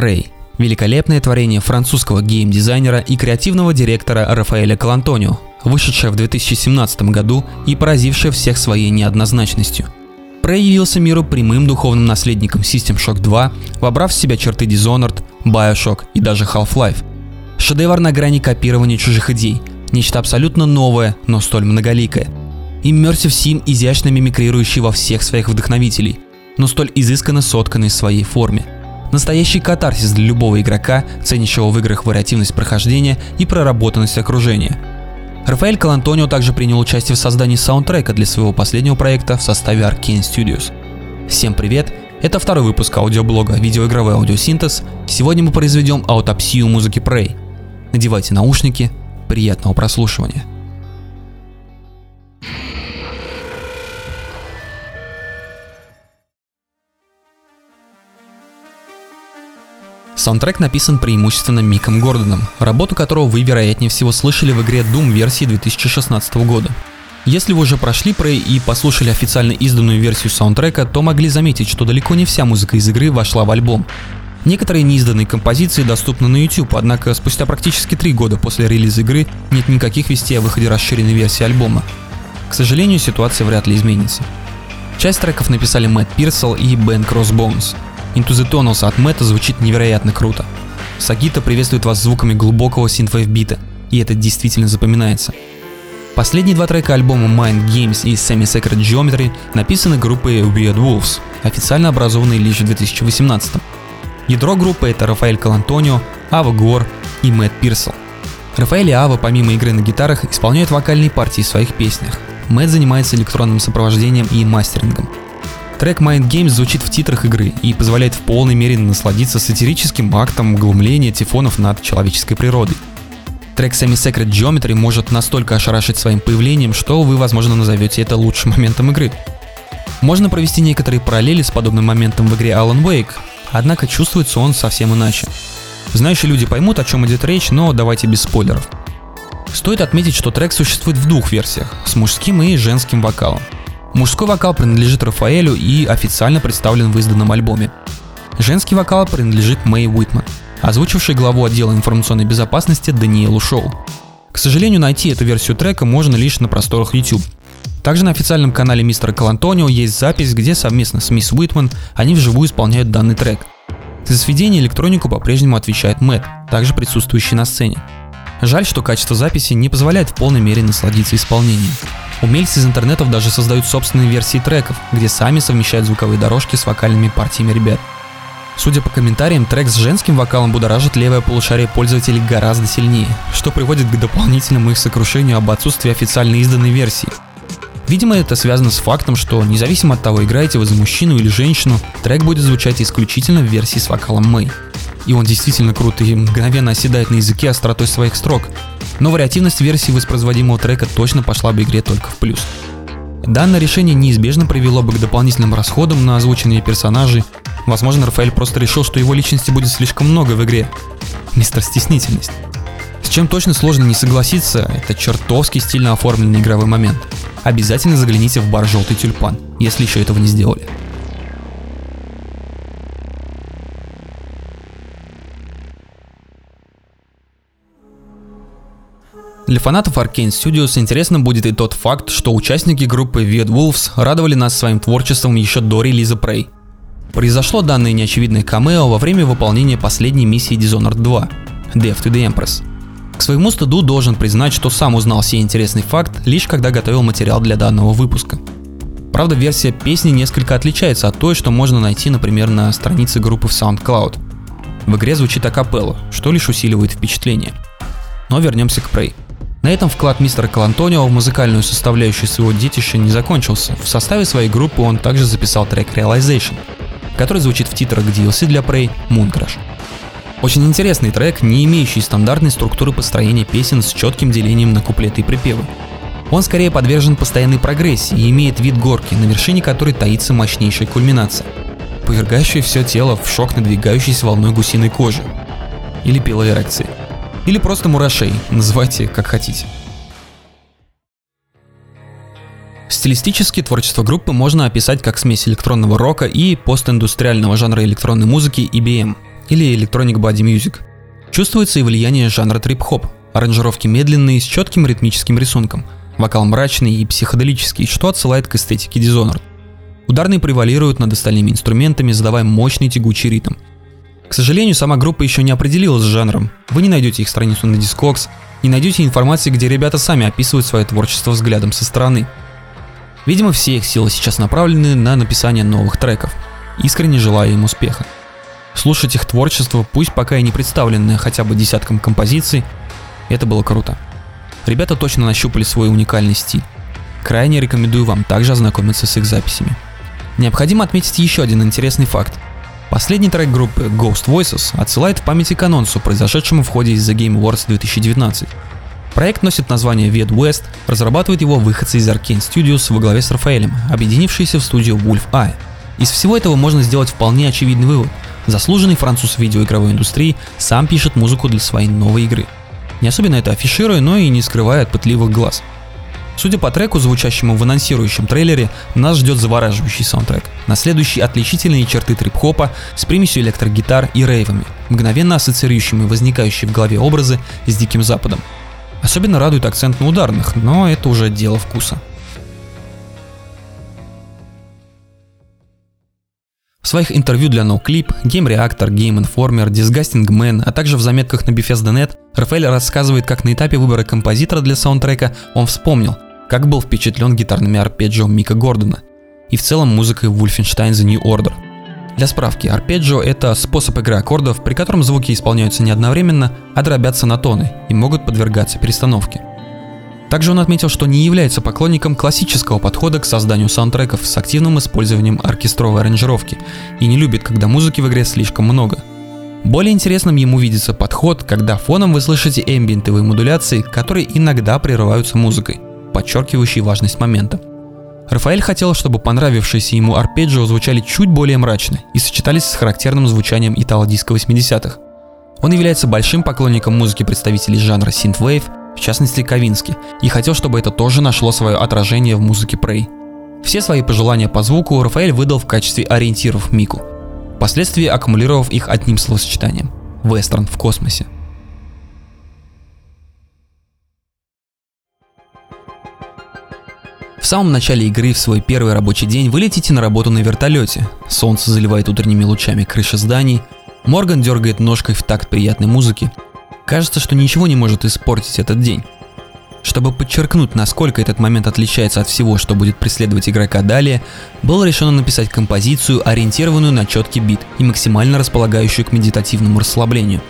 Prey – великолепное творение французского гейм-дизайнера и креативного директора Рафаэля Калантонио, вышедшее в 2017 году и поразившее всех своей неоднозначностью. Prey явился миру прямым духовным наследником System Shock 2, вобрав в себя черты Dishonored, Bioshock и даже Half-Life. Шедевр на грани копирования чужих идей, нечто абсолютно новое, но столь многоликое. Immersive Sim изящно мимикрирующий во всех своих вдохновителей, но столь изысканно сотканный в своей форме – Настоящий катарсис для любого игрока, ценящего в играх вариативность прохождения и проработанность окружения. Рафаэль Калантонио также принял участие в создании саундтрека для своего последнего проекта в составе Arkane Studios. Всем привет! Это второй выпуск аудиоблога «Видеоигровой аудиосинтез». Сегодня мы произведем аутопсию музыки Prey. Надевайте наушники, приятного прослушивания. Саундтрек написан преимущественно Миком Гордоном, работу которого вы, вероятнее всего, слышали в игре Doom версии 2016 года. Если вы уже прошли Prey и послушали официально изданную версию саундтрека, то могли заметить, что далеко не вся музыка из игры вошла в альбом. Некоторые неизданные композиции доступны на YouTube, однако спустя практически три года после релиза игры нет никаких вестей о выходе расширенной версии альбома. К сожалению, ситуация вряд ли изменится. Часть треков написали Мэтт Пирсел и Бен Кроссбоунс. Into the Tunnels от Мэтта звучит невероятно круто. Сагита приветствует вас звуками глубокого синтвейв бита, и это действительно запоминается. Последние два трека альбома Mind Games и Semi Sacred Geometry написаны группой Weird Wolves, официально образованной лишь в 2018. Ядро группы это Рафаэль Калантонио, Ава Гор и Мэтт Пирсел. Рафаэль и Ава помимо игры на гитарах исполняют вокальные партии в своих песнях. Мэтт занимается электронным сопровождением и мастерингом. Трек Mind Games звучит в титрах игры и позволяет в полной мере насладиться сатирическим актом углумления тифонов над человеческой природой. Трек Semi Secret Geometry может настолько ошарашить своим появлением, что вы, возможно, назовете это лучшим моментом игры. Можно провести некоторые параллели с подобным моментом в игре Alan Wake, однако чувствуется он совсем иначе. Знающие люди поймут, о чем идет речь, но давайте без спойлеров. Стоит отметить, что трек существует в двух версиях, с мужским и женским вокалом. Мужской вокал принадлежит Рафаэлю и официально представлен в изданном альбоме. Женский вокал принадлежит Мэй Уитман, озвучивший главу отдела информационной безопасности Даниэлу Шоу. К сожалению, найти эту версию трека можно лишь на просторах YouTube. Также на официальном канале мистера Калантонио есть запись, где совместно с мисс Уитман они вживую исполняют данный трек. За сведение электронику по-прежнему отвечает Мэтт, также присутствующий на сцене. Жаль, что качество записи не позволяет в полной мере насладиться исполнением. Умельцы из интернетов даже создают собственные версии треков, где сами совмещают звуковые дорожки с вокальными партиями ребят. Судя по комментариям, трек с женским вокалом будоражит левое полушарие пользователей гораздо сильнее, что приводит к дополнительному их сокрушению об отсутствии официально изданной версии. Видимо, это связано с фактом, что независимо от того, играете вы за мужчину или женщину, трек будет звучать исключительно в версии с вокалом Мэй. И он действительно крут и мгновенно оседает на языке остротой своих строк, но вариативность версии воспроизводимого трека точно пошла бы игре только в плюс. Данное решение неизбежно привело бы к дополнительным расходам на озвученные персонажи. Возможно, Рафаэль просто решил, что его личности будет слишком много в игре. Мистер Стеснительность. С чем точно сложно не согласиться, это чертовски стильно оформленный игровой момент. Обязательно загляните в бар «Желтый тюльпан», если еще этого не сделали. Фанатов Arkane Studios интересно будет и тот факт, что участники группы Weird Wolves радовали нас своим творчеством еще до релиза Prey. Произошло данное неочевидное камео во время выполнения последней миссии Dishonored 2 – Death to the Empress. К своему стыду должен признать, что сам узнал сей интересный факт лишь когда готовил материал для данного выпуска. Правда, версия песни несколько отличается от той, что можно найти, например, на странице группы в SoundCloud. В игре звучит акапелла, что лишь усиливает впечатление. Но вернемся к Prey. На этом вклад мистера Калантонио в музыкальную составляющую своего детища не закончился. В составе своей группы он также записал трек Realization, который звучит в титрах DLC для Prey Moon Crash. Очень интересный трек, не имеющий стандартной структуры построения песен с четким делением на куплеты и припевы. Он скорее подвержен постоянной прогрессии и имеет вид горки, на вершине которой таится мощнейшая кульминация, повергающая все тело в шок надвигающейся волной гусиной кожи или пилой эрекции – или просто мурашей, называйте как хотите. Стилистически творчество группы можно описать как смесь электронного рока и постиндустриального жанра электронной музыки EBM. или Electronic Body Music. Чувствуется и влияние жанра трип-хоп, аранжировки медленные с четким ритмическим рисунком, вокал мрачный и психоделический, что отсылает к эстетике Dishonored. Ударные превалируют над остальными инструментами, задавая мощный тягучий ритм. К сожалению, сама группа еще не определилась с жанром. Вы не найдете их страницу на Discogs, не найдете информации, где ребята сами описывают свое творчество взглядом со стороны. Видимо, все их силы сейчас направлены на написание новых треков. Искренне желаю им успеха. Слушать их творчество, пусть пока и не представленное хотя бы десятком композиций, это было круто. Ребята точно нащупали свой уникальный стиль. Крайне рекомендую вам также ознакомиться с их записями. Необходимо отметить еще один интересный факт. Последний трек группы Ghost Voices отсылает в памяти к анонсу, произошедшему в ходе из The Game Awards 2019. Проект носит название Ved West, разрабатывает его выходцы из Arkane Studios во главе с Рафаэлем, объединившиеся в студию Wolf Eye. Из всего этого можно сделать вполне очевидный вывод. Заслуженный француз видеоигровой индустрии сам пишет музыку для своей новой игры. Не особенно это афишируя, но и не скрывая от пытливых глаз. Судя по треку, звучащему в анонсирующем трейлере, нас ждет завораживающий саундтрек, наследующий отличительные черты трип-хопа с примесью электрогитар и рейвами, мгновенно ассоциирующими возникающие в голове образы с Диким Западом. Особенно радует акцент на ударных, но это уже дело вкуса. В своих интервью для NoClip, Game Reactor, Game Informer, Disgusting Man, а также в заметках на Bethesda.net, Рафаэль рассказывает, как на этапе выбора композитора для саундтрека он вспомнил, как был впечатлен гитарными арпеджио Мика Гордона и в целом музыкой Wolfenstein The New Order. Для справки, арпеджио – это способ игры аккордов, при котором звуки исполняются не одновременно, а дробятся на тоны и могут подвергаться перестановке. Также он отметил, что не является поклонником классического подхода к созданию саундтреков с активным использованием оркестровой аранжировки и не любит, когда музыки в игре слишком много. Более интересным ему видится подход, когда фоном вы слышите эмбиентовые модуляции, которые иногда прерываются музыкой, подчеркивающей важность момента. Рафаэль хотел, чтобы понравившиеся ему арпеджио звучали чуть более мрачно и сочетались с характерным звучанием итало-диска 80-х. Он является большим поклонником музыки представителей жанра synthwave, в частности Ковински, и хотел, чтобы это тоже нашло свое отражение в музыке Prey. Все свои пожелания по звуку Рафаэль выдал в качестве ориентиров Мику, впоследствии аккумулировав их одним словосочетанием – «Вестерн в космосе». В самом начале игры в свой первый рабочий день вы летите на работу на вертолете. Солнце заливает утренними лучами крыши зданий. Морган дергает ножкой в такт приятной музыки. Кажется, что ничего не может испортить этот день. Чтобы подчеркнуть, насколько этот момент отличается от всего, что будет преследовать игрока далее, было решено написать композицию, ориентированную на четкий бит и максимально располагающую к медитативному расслаблению.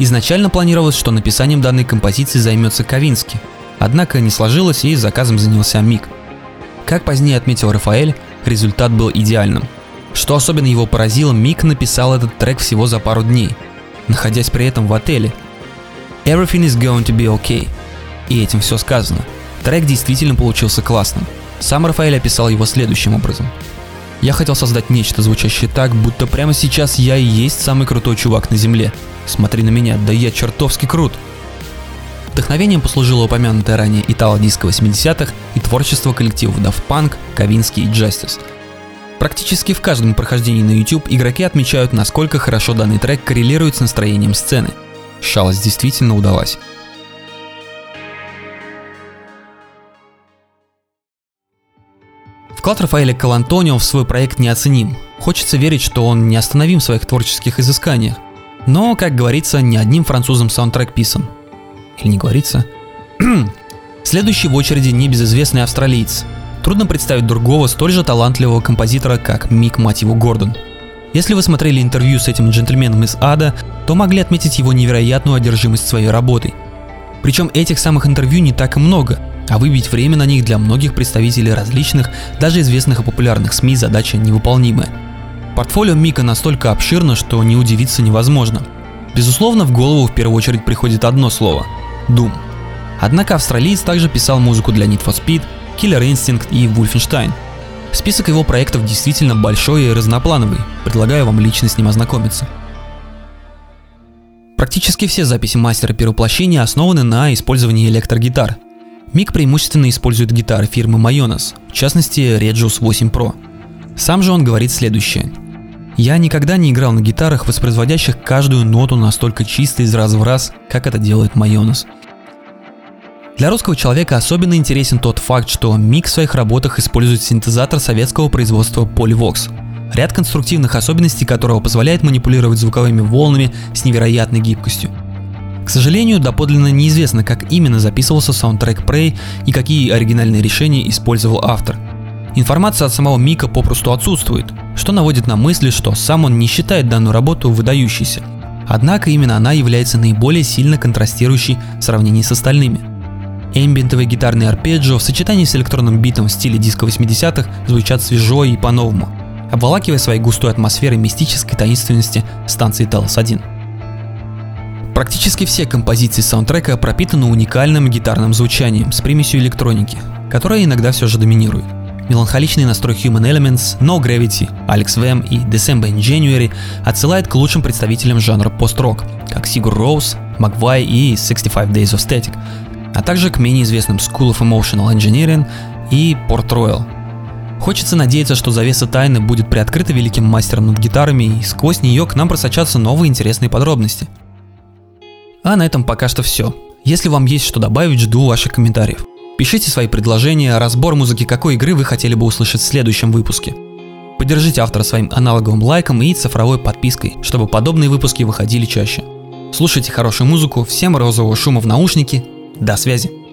Изначально планировалось, что написанием данной композиции займется Ковинский, однако не сложилось и заказом занялся Мик. Как позднее отметил Рафаэль, результат был идеальным. Что особенно его поразило, Мик написал этот трек всего за пару дней – находясь при этом в отеле. Everything is going to be okay. И этим все сказано. Трек действительно получился классным. Сам Рафаэль описал его следующим образом. Я хотел создать нечто, звучащее так, будто прямо сейчас я и есть самый крутой чувак на земле. Смотри на меня, да я чертовски крут. Вдохновением послужило упомянутое ранее итало-диско 80-х и творчество коллективов Daft Punk, Ковинский и Justice – Практически в каждом прохождении на YouTube игроки отмечают, насколько хорошо данный трек коррелирует с настроением сцены. Шалость действительно удалась. Вклад Рафаэля Калантонио в свой проект неоценим. Хочется верить, что он не остановим в своих творческих изысканиях. Но, как говорится, не одним французом саундтрек писан. Или не говорится? Следующий в очереди небезызвестный австралиец Трудно представить другого столь же талантливого композитора, как Мик, мать Гордон. Если вы смотрели интервью с этим джентльменом из ада, то могли отметить его невероятную одержимость своей работой. Причем этих самых интервью не так и много, а выбить время на них для многих представителей различных, даже известных и популярных СМИ задача невыполнимая. Портфолио Мика настолько обширно, что не удивиться невозможно. Безусловно, в голову в первую очередь приходит одно слово – Doom. Однако австралиец также писал музыку для Need for Speed, Killer Instinct и Wolfenstein. Список его проектов действительно большой и разноплановый, предлагаю вам лично с ним ознакомиться. Практически все записи мастера перевоплощения основаны на использовании электрогитар. Мик преимущественно использует гитары фирмы Mayonnaise, в частности Regius 8 Pro. Сам же он говорит следующее. Я никогда не играл на гитарах, воспроизводящих каждую ноту настолько чисто из раз в раз, как это делает Майонос. Для русского человека особенно интересен тот факт, что Мик в своих работах использует синтезатор советского производства Polyvox, ряд конструктивных особенностей которого позволяет манипулировать звуковыми волнами с невероятной гибкостью. К сожалению, доподлинно неизвестно, как именно записывался саундтрек Prey и какие оригинальные решения использовал автор. Информация от самого Мика попросту отсутствует, что наводит на мысли, что сам он не считает данную работу выдающейся. Однако именно она является наиболее сильно контрастирующей в сравнении с остальными. Эмбиентовый гитарный арпеджио в сочетании с электронным битом в стиле диска 80-х звучат свежо и по-новому – обволакивая своей густой атмосферой мистической таинственности станции Талос-1. Практически все композиции саундтрека пропитаны уникальным гитарным звучанием с примесью электроники, которая иногда все же доминирует. Меланхоличный настрой Human Elements, No Gravity, Alex Vam и December in January отсылает к лучшим представителям жанра пост-рок, как Sigur Rós, Magwai и 65 Days of Static, а также к менее известным School of Emotional Engineering и Port Royal – Хочется надеяться, что завеса тайны будет приоткрыта великим мастером над гитарами, и сквозь нее к нам просочатся новые интересные подробности. А на этом пока что все. Если вам есть что добавить, жду ваших комментариев. Пишите свои предложения, разбор музыки какой игры вы хотели бы услышать в следующем выпуске. Поддержите автора своим аналоговым лайком и цифровой подпиской, чтобы подобные выпуски выходили чаще. Слушайте хорошую музыку, всем розового шума в наушники. До связи!